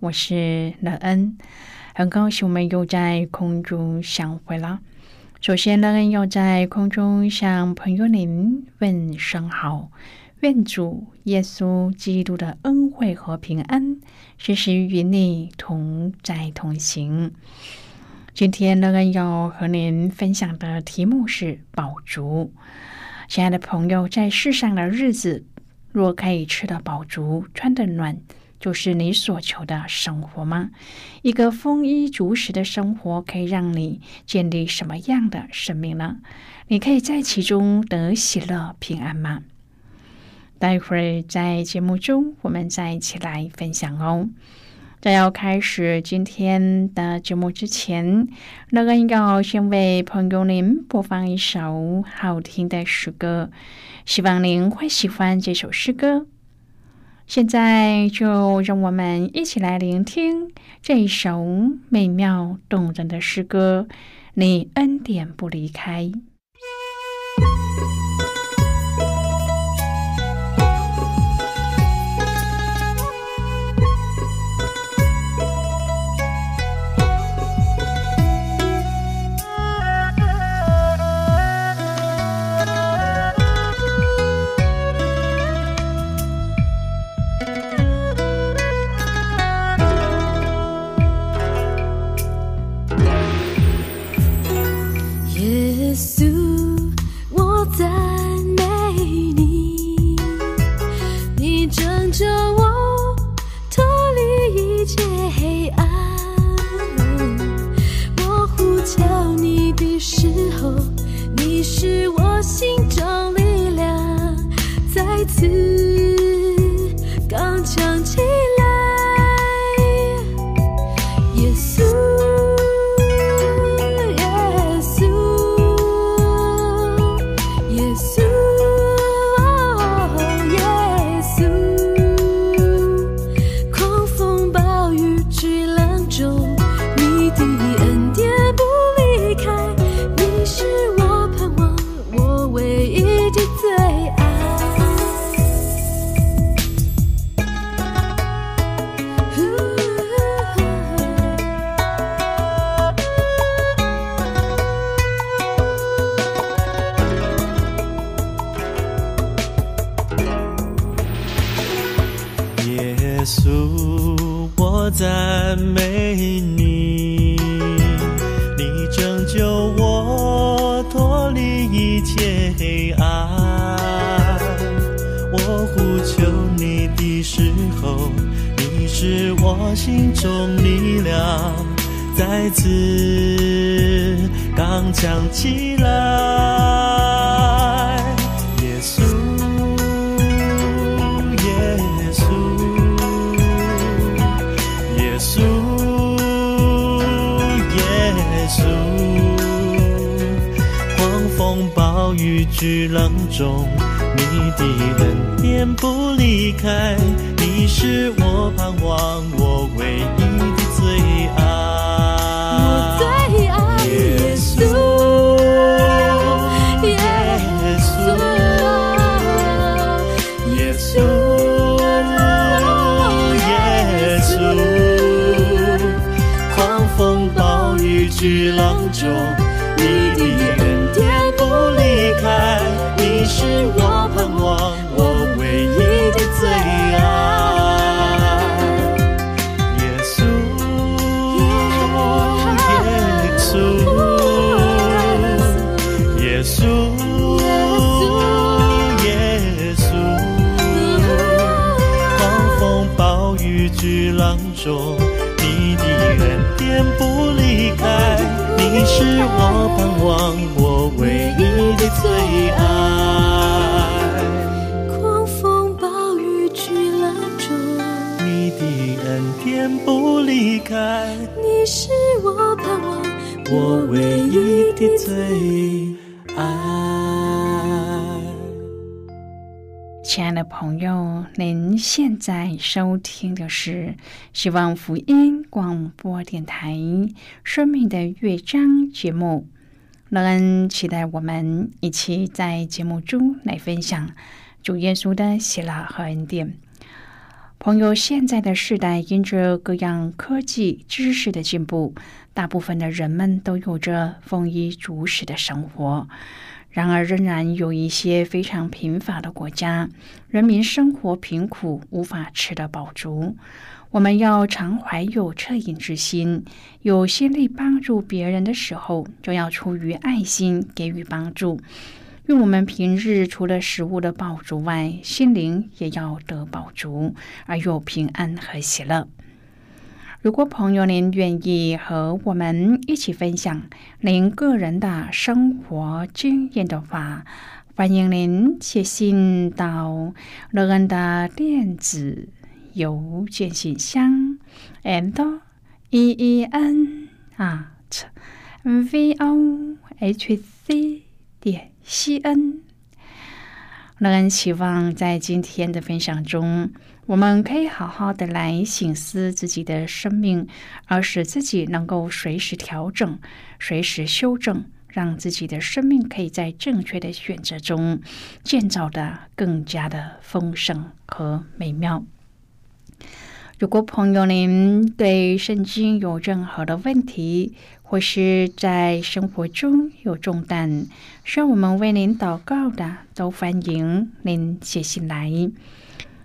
我是乐恩，很高兴我们又在空中相会了。首先，乐恩要在空中向朋友您问声好，愿主耶稣基督的恩惠和平安时时与你同在同行。今天，乐恩要和您分享的题目是宝足。亲爱的朋友，在世上的日子，若可以吃得饱足，穿得暖。就是你所求的生活吗？一个丰衣足食的生活可以让你建立什么样的生命呢？你可以在其中得喜乐平安吗？待会儿在节目中，我们再一起来分享哦。在要开始今天的节目之前，那个要先为朋友您播放一首好听的诗歌，希望您会喜欢这首诗歌。现在就让我们一起来聆听这首美妙动人的诗歌。你恩典不离开。change. 主，我赞美你，你拯救我脱离一切黑暗，我呼求你的时候，你是我心中力量，再次刚强起来。巨浪中，你的恩典不离开，你是我盼望，我唯一的最爱。我最爱耶稣，耶稣，耶稣，耶稣。狂风暴雨巨浪中，我盼望，我唯一的最爱。狂风暴雨去了中，你的恩典不离开，你是我盼望，我唯一的最爱。的朋友，您现在收听的是希望福音广播电台《生命的乐章》节目。乐恩期待我们一起在节目中来分享主耶稣的喜乐和恩典。朋友，现在的时代因着各样科技知识的进步，大部分的人们都有着丰衣足食的生活。然而，仍然有一些非常贫乏的国家，人民生活贫苦，无法吃得饱足。我们要常怀有恻隐之心，有心力帮助别人的时候，就要出于爱心给予帮助。愿我们平日除了食物的饱足外，心灵也要得饱足，而又平安和喜乐。如果朋友您愿意和我们一起分享您个人的生活经验的话，欢迎您写信到乐恩的电子邮件信箱，and e e n at v o h c 点 c n。乐恩希望在今天的分享中。我们可以好好的来醒思自己的生命，而使自己能够随时调整、随时修正，让自己的生命可以在正确的选择中建造的更加的丰盛和美妙。如果朋友您对圣经有任何的问题，或是在生活中有重担，需要我们为您祷告的，都欢迎您写信来。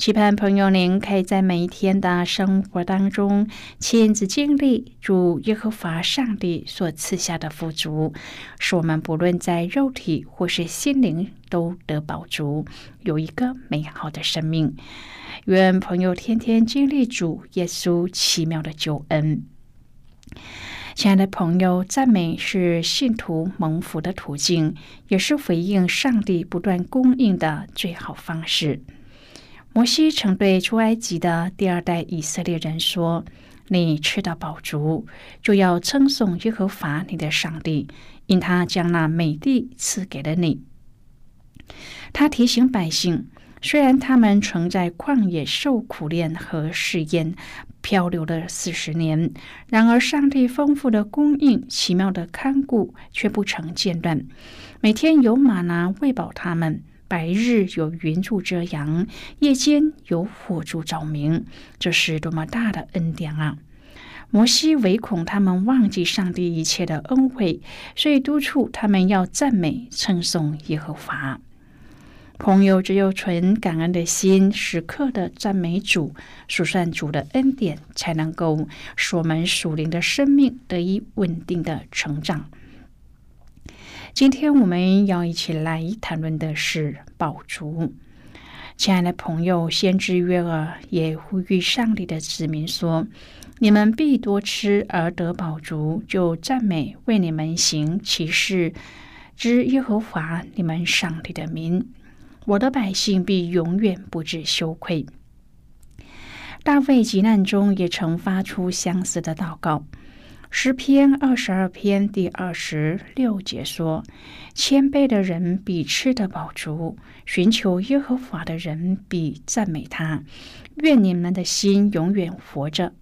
期盼朋友您可以在每一天的生活当中亲自经历主耶和华上帝所赐下的富足，使我们不论在肉体或是心灵都得饱足，有一个美好的生命。愿朋友天天经历主耶稣奇妙的救恩。亲爱的朋友，赞美是信徒蒙福的途径，也是回应上帝不断供应的最好方式。摩西曾对出埃及的第二代以色列人说：“你吃到饱足，就要称颂耶和华你的上帝，因他将那美地赐给了你。”他提醒百姓，虽然他们曾在旷野受苦练和试验，漂流了四十年，然而上帝丰富的供应、奇妙的看顾却不曾间断，每天有马拿喂饱他们。白日有云柱遮阳，夜间有火柱照明，这是多么大的恩典啊！摩西唯恐他们忘记上帝一切的恩惠，所以督促他们要赞美称颂耶和华。朋友，只有存感恩的心，时刻的赞美主、数算主的恩典，才能够使我们属灵的生命得以稳定的成长。今天我们要一起来谈论的是宝足。亲爱的朋友，先知约尔也呼吁上帝的子民说：“你们必多吃而得饱足，就赞美为你们行其事之耶和华你们上帝的名。我的百姓必永远不致羞愧。”大卫急难中也曾发出相似的祷告。诗篇二十二篇第二十六节说：“谦卑的人比吃得饱足，寻求耶和华的人比赞美他。愿你们的心永远活着。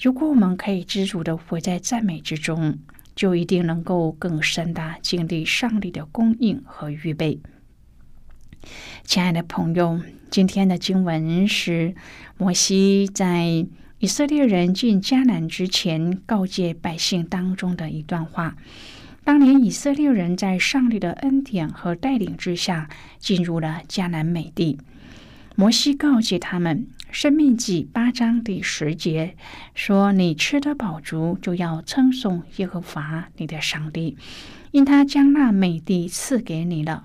如果我们可以知足的活在赞美之中，就一定能够更深的经历上帝的供应和预备。”亲爱的朋友，今天的经文是摩西在。以色列人进迦南之前，告诫百姓当中的一段话。当年以色列人在上帝的恩典和带领之下，进入了迦南美地。摩西告诫他们，《生命记》八章第十节说：“你吃得饱足，就要称颂耶和华你的上帝，因他将那美地赐给你了。”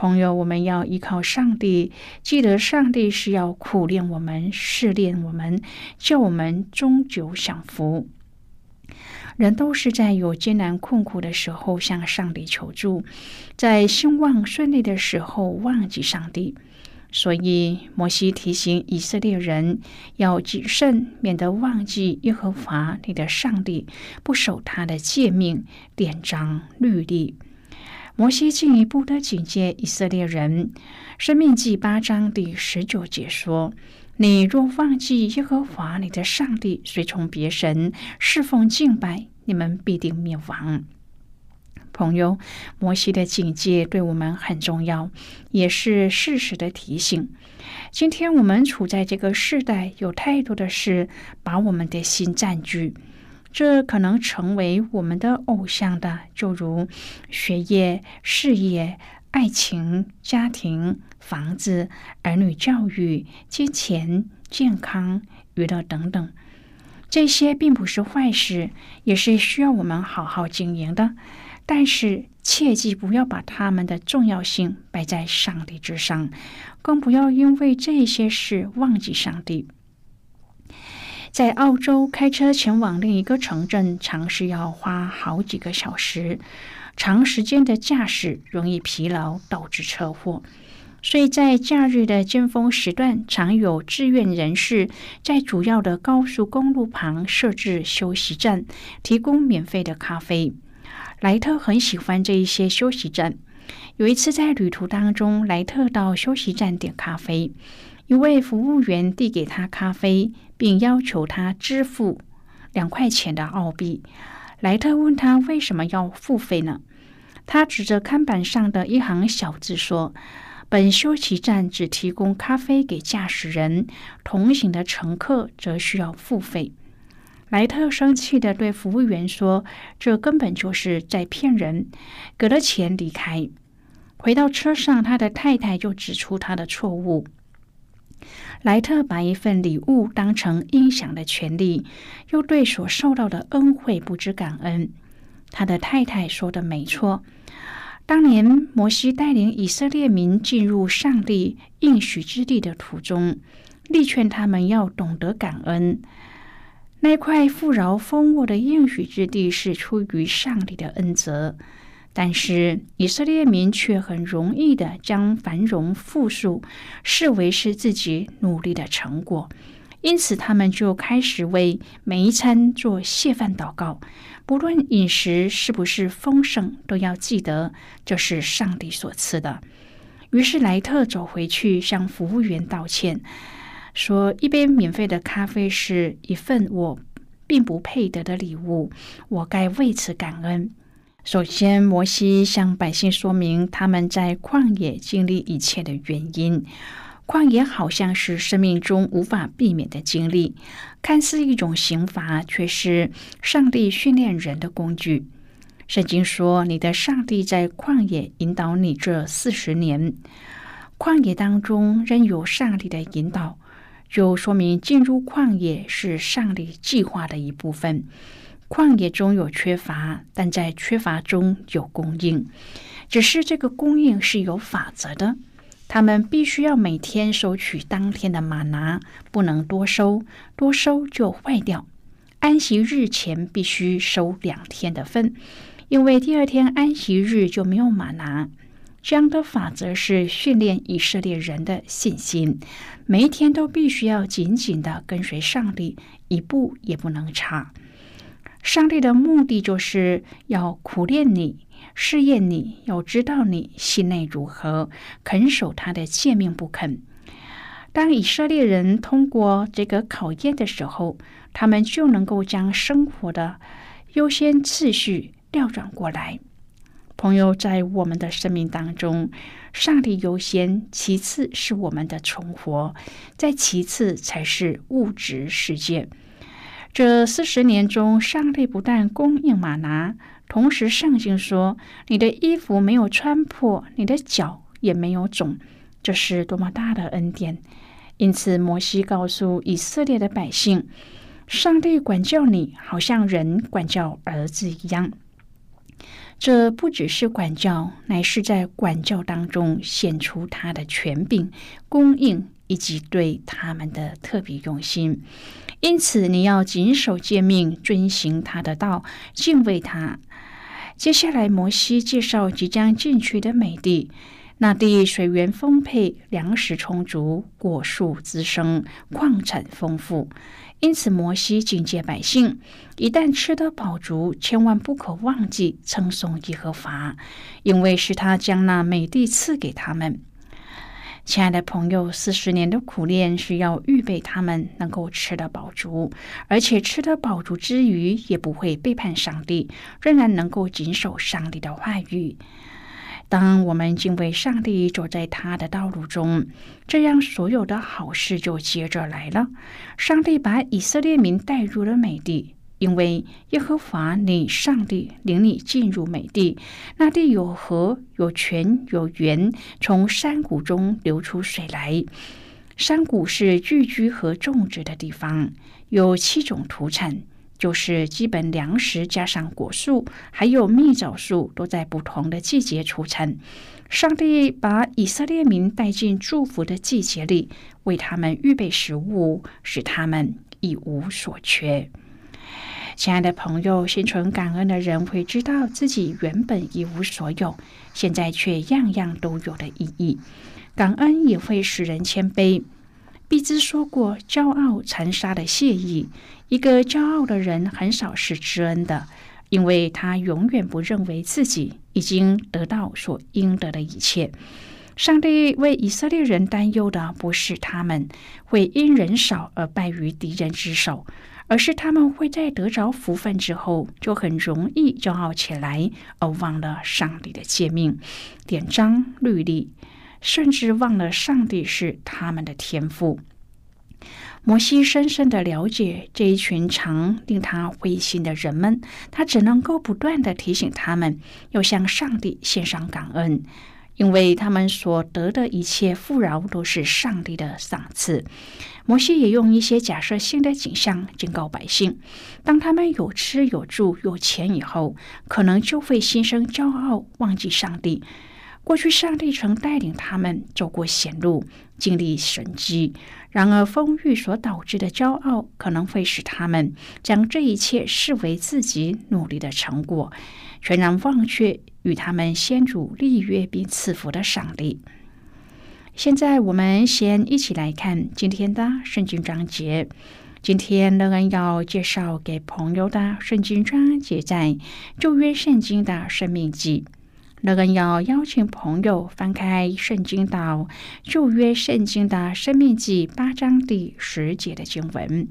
朋友，我们要依靠上帝，记得上帝是要苦练我们、试炼我们，叫我们终究享福。人都是在有艰难困苦的时候向上帝求助，在兴旺顺利的时候忘记上帝。所以摩西提醒以色列人要谨慎，免得忘记耶和华你的上帝，不守他的诫命、典章、律例。摩西进一步的警戒以色列人，《生命记》八章第十九节说。你若忘记耶和华你的上帝，随从别神侍奉敬拜，你们必定灭亡。朋友，摩西的警戒对我们很重要，也是事实的提醒。今天我们处在这个时代，有太多的事把我们的心占据，这可能成为我们的偶像的，就如学业、事业。爱情、家庭、房子、儿女教育、金钱、健康、娱乐等等，这些并不是坏事，也是需要我们好好经营的。但是切记不要把他们的重要性摆在上帝之上，更不要因为这些事忘记上帝。在澳洲开车前往另一个城镇，常是要花好几个小时。长时间的驾驶容易疲劳，导致车祸。所以在假日的尖峰时段，常有志愿人士在主要的高速公路旁设置休息站，提供免费的咖啡。莱特很喜欢这一些休息站。有一次在旅途当中，莱特到休息站点咖啡，一位服务员递给他咖啡，并要求他支付两块钱的澳币。莱特问他为什么要付费呢？他指着看板上的一行小字说：“本休息站只提供咖啡给驾驶人，同行的乘客则需要付费。”莱特生气的对服务员说：“这根本就是在骗人！”给了钱离开。回到车上，他的太太就指出他的错误。莱特把一份礼物当成应享的权利，又对所受到的恩惠不知感恩。他的太太说的没错。当年摩西带领以色列民进入上帝应许之地的途中，力劝他们要懂得感恩。那块富饶丰沃的应许之地是出于上帝的恩泽，但是以色列民却很容易的将繁荣富庶视为是自己努力的成果。因此，他们就开始为每一餐做谢饭祷告。不论饮食是不是丰盛，都要记得这是上帝所赐的。于是，莱特走回去向服务员道歉，说：“一杯免费的咖啡是一份我并不配得的礼物，我该为此感恩。”首先，摩西向百姓说明他们在旷野经历一切的原因。旷野好像是生命中无法避免的经历，看似一种刑罚，却是上帝训练人的工具。圣经说：“你的上帝在旷野引导你这四十年，旷野当中仍有上帝的引导，就说明进入旷野是上帝计划的一部分。旷野中有缺乏，但在缺乏中有供应，只是这个供应是有法则的。”他们必须要每天收取当天的玛拿，不能多收，多收就坏掉。安息日前必须收两天的份，因为第二天安息日就没有玛拿。这样的法则是训练以色列人的信心，每一天都必须要紧紧的跟随上帝，一步也不能差。上帝的目的就是要苦练你。试验你，要知道你心内如何，肯守他的诫命不肯。当以色列人通过这个考验的时候，他们就能够将生活的优先次序调转过来。朋友，在我们的生命当中，上帝优先，其次是我们的存活，再其次才是物质世界。这四十年中，上帝不但供应玛拿。同时，圣经说：“你的衣服没有穿破，你的脚也没有肿，这是多么大的恩典！因此，摩西告诉以色列的百姓：“上帝管教你，好像人管教儿子一样。这不只是管教，乃是在管教当中显出他的权柄、供应以及对他们的特别用心。因此，你要谨守诫命，遵行他的道，敬畏他。”接下来，摩西介绍即将进去的美地。那地水源丰沛，粮食充足，果树滋生，矿产丰富。因此，摩西警戒百姓：一旦吃得饱足，千万不可忘记称颂耶和华，因为是他将那美地赐给他们。亲爱的朋友，四十年的苦练是要预备他们能够吃得饱足，而且吃得饱足之余，也不会背叛上帝，仍然能够谨守上帝的话语。当我们敬畏上帝，走在他的道路中，这样所有的好事就接着来了。上帝把以色列民带入了美地，因为耶和华你上帝领你进入美地，那地有河、有泉、有源，从山谷中流出水来。山谷是聚居和种植的地方，有七种土产。就是基本粮食加上果树，还有蜜枣树，都在不同的季节出产。上帝把以色列民带进祝福的季节里，为他们预备食物，使他们一无所缺。亲爱的朋友，心存感恩的人会知道自己原本一无所有，现在却样样都有的意义。感恩也会使人谦卑。毕兹说过：“骄傲残杀的谢意。”一个骄傲的人很少是知恩的，因为他永远不认为自己已经得到所应得的一切。上帝为以色列人担忧的不是他们会因人少而败于敌人之手，而是他们会在得着福分之后就很容易骄傲起来，而忘了上帝的诫命、典章、律例，甚至忘了上帝是他们的天赋。摩西深深的了解这一群常令他灰心的人们，他只能够不断的提醒他们要向上帝献上感恩，因为他们所得的一切富饶都是上帝的赏赐。摩西也用一些假设性的景象警告百姓：当他们有吃有住有钱以后，可能就会心生骄傲，忘记上帝。过去，上帝曾带领他们走过险路，经历神迹。然而，风雨所导致的骄傲，可能会使他们将这一切视为自己努力的成果，全然忘却与他们先祖立约并赐福的上帝。现在，我们先一起来看今天的圣经章节。今天，乐恩要介绍给朋友的圣经章节，在旧约圣经的生命记。乐恩要邀请朋友翻开圣经到旧约圣经的生命记八章第十节的经文。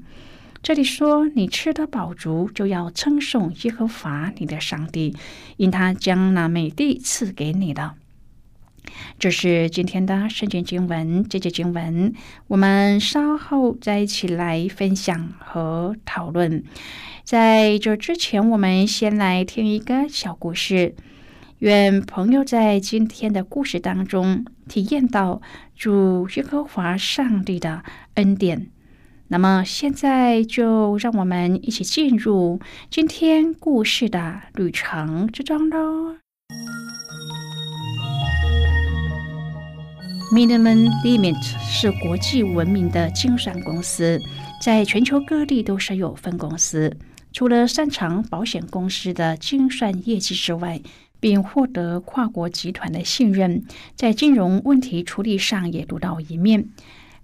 这里说：“你吃得饱足，就要称颂耶和华你的上帝，因他将那美地赐给你了。”这是今天的圣经经文。这节经文我们稍后再一起来分享和讨论。在这之前，我们先来听一个小故事。愿朋友在今天的故事当中体验到主耶和华上帝的恩典。那么，现在就让我们一起进入今天故事的旅程之中喽。Minimum Limit 是国际闻名的精算公司，在全球各地都设有分公司。除了擅长保险公司的精算业绩之外，并获得跨国集团的信任，在金融问题处理上也独到一面。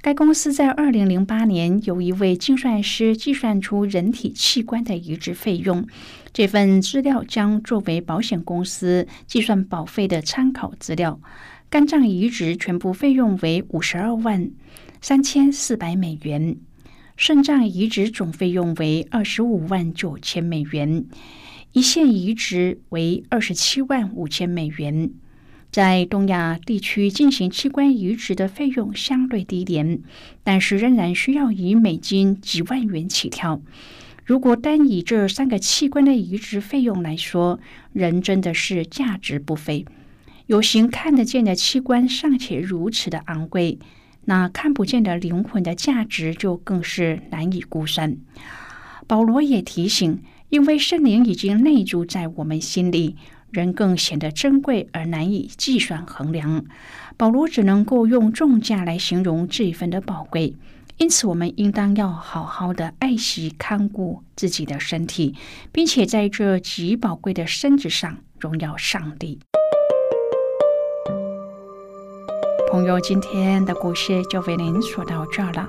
该公司在二零零八年由一位精算师计算出人体器官的移植费用，这份资料将作为保险公司计算保费的参考资料。肝脏移植全部费用为五十二万三千四百美元，肾脏移植总费用为二十五万九千美元。一线移植为二十七万五千美元，在东亚地区进行器官移植的费用相对低廉，但是仍然需要以美金几万元起跳。如果单以这三个器官的移植费用来说，人真的是价值不菲。有形看得见的器官尚且如此的昂贵，那看不见的灵魂的价值就更是难以估算。保罗也提醒，因为圣灵已经内住在我们心里，人更显得珍贵而难以计算衡量。保罗只能够用重价来形容这一份的宝贵。因此，我们应当要好好的爱惜看顾自己的身体，并且在这极宝贵的身子上荣耀上帝。朋友，今天的故事就为您说到这儿了。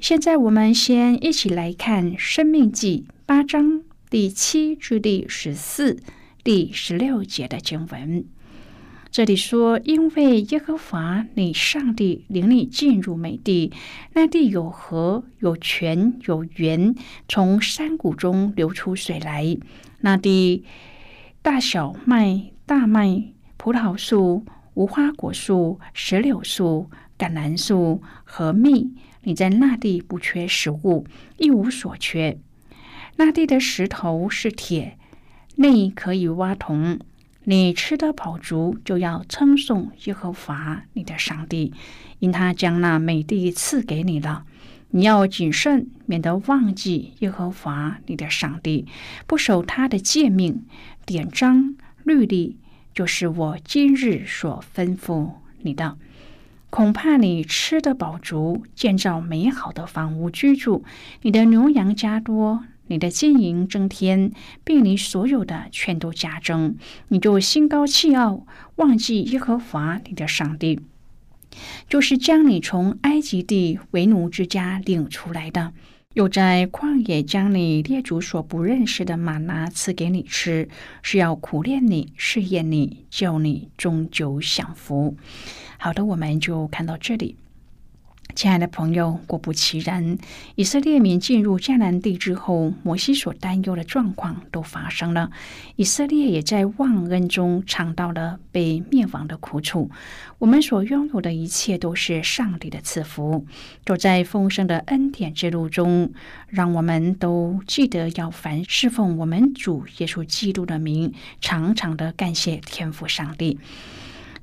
现在，我们先一起来看《生命记》八章第七至第十四、第十六节的经文。这里说，因为耶和华你上帝领你进入美地，那地有河、有泉、有源，从山谷中流出水来。那地大小麦、大麦、葡萄树、无花果树、石榴树、橄榄树和蜜，你在那地不缺食物，一无所缺。那地的石头是铁，内可以挖铜。你吃得饱足，就要称颂耶和华你的上帝，因他将那美地赐给你了。你要谨慎，免得忘记耶和华你的上帝，不守他的诫命、典章、律例，就是我今日所吩咐你的。恐怕你吃得饱足，建造美好的房屋居住，你的牛羊加多。你的金银增添，并你所有的全都加增，你就心高气傲，忘记耶和华你的上帝，就是将你从埃及地为奴之家领出来的，又在旷野将你列祖所不认识的玛拿赐给你吃，是要苦练你、试验你，叫你终究享福。好的，我们就看到这里。亲爱的朋友，果不其然，以色列民进入迦南地之后，摩西所担忧的状况都发生了。以色列也在忘恩中尝到了被灭亡的苦楚。我们所拥有的一切都是上帝的赐福，走在丰盛的恩典之路中，让我们都记得要凡侍奉我们主耶稣基督的名，常常的感谢天父上帝。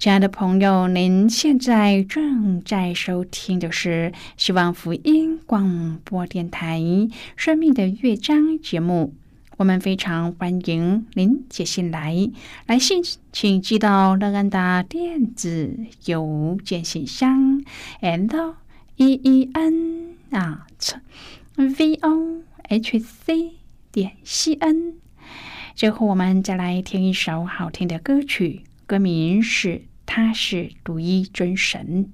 亲爱的朋友，您现在正在收听的是希望福音广播电台《生命的乐章》节目。我们非常欢迎您写信来，来信请寄到乐安达电子邮件信箱，and e e n at v o h c 点 c n。最后，我们再来听一首好听的歌曲，歌名是。他是独一真神。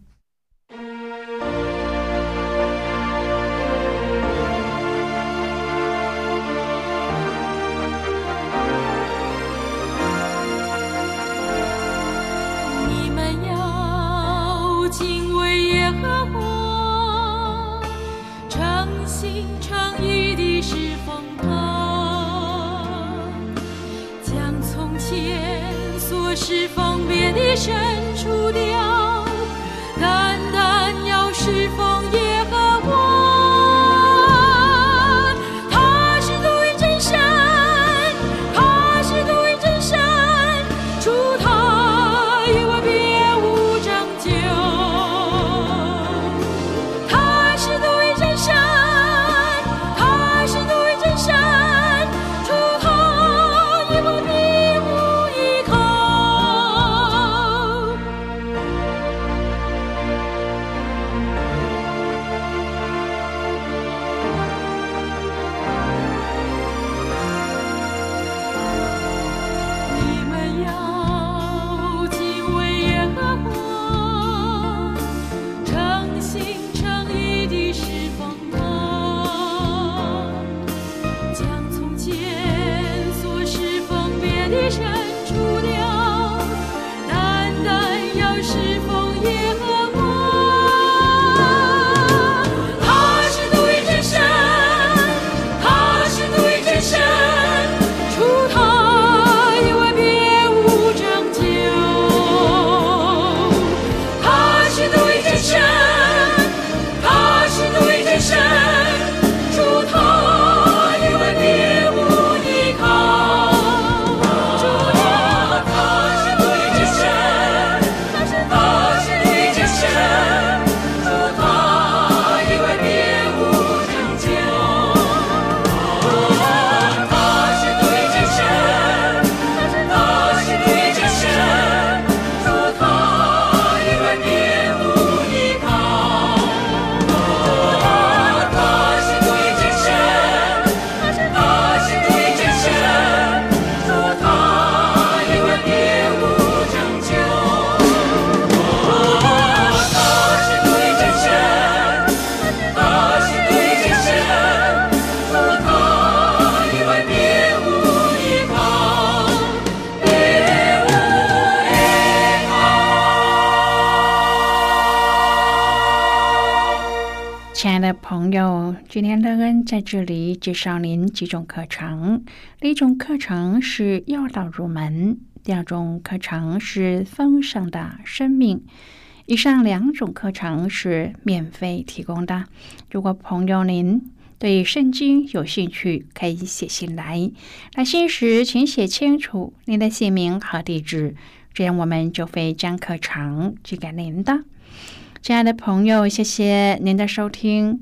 朋友，今天乐恩在这里介绍您几种课程。第一种课程是诱导入门，第二种课程是丰盛的生命。以上两种课程是免费提供的。如果朋友您对圣经有兴趣，可以写信来。来信时，请写清楚您的姓名和地址，这样我们就会将课程寄给您的。亲爱的朋友，谢谢您的收听。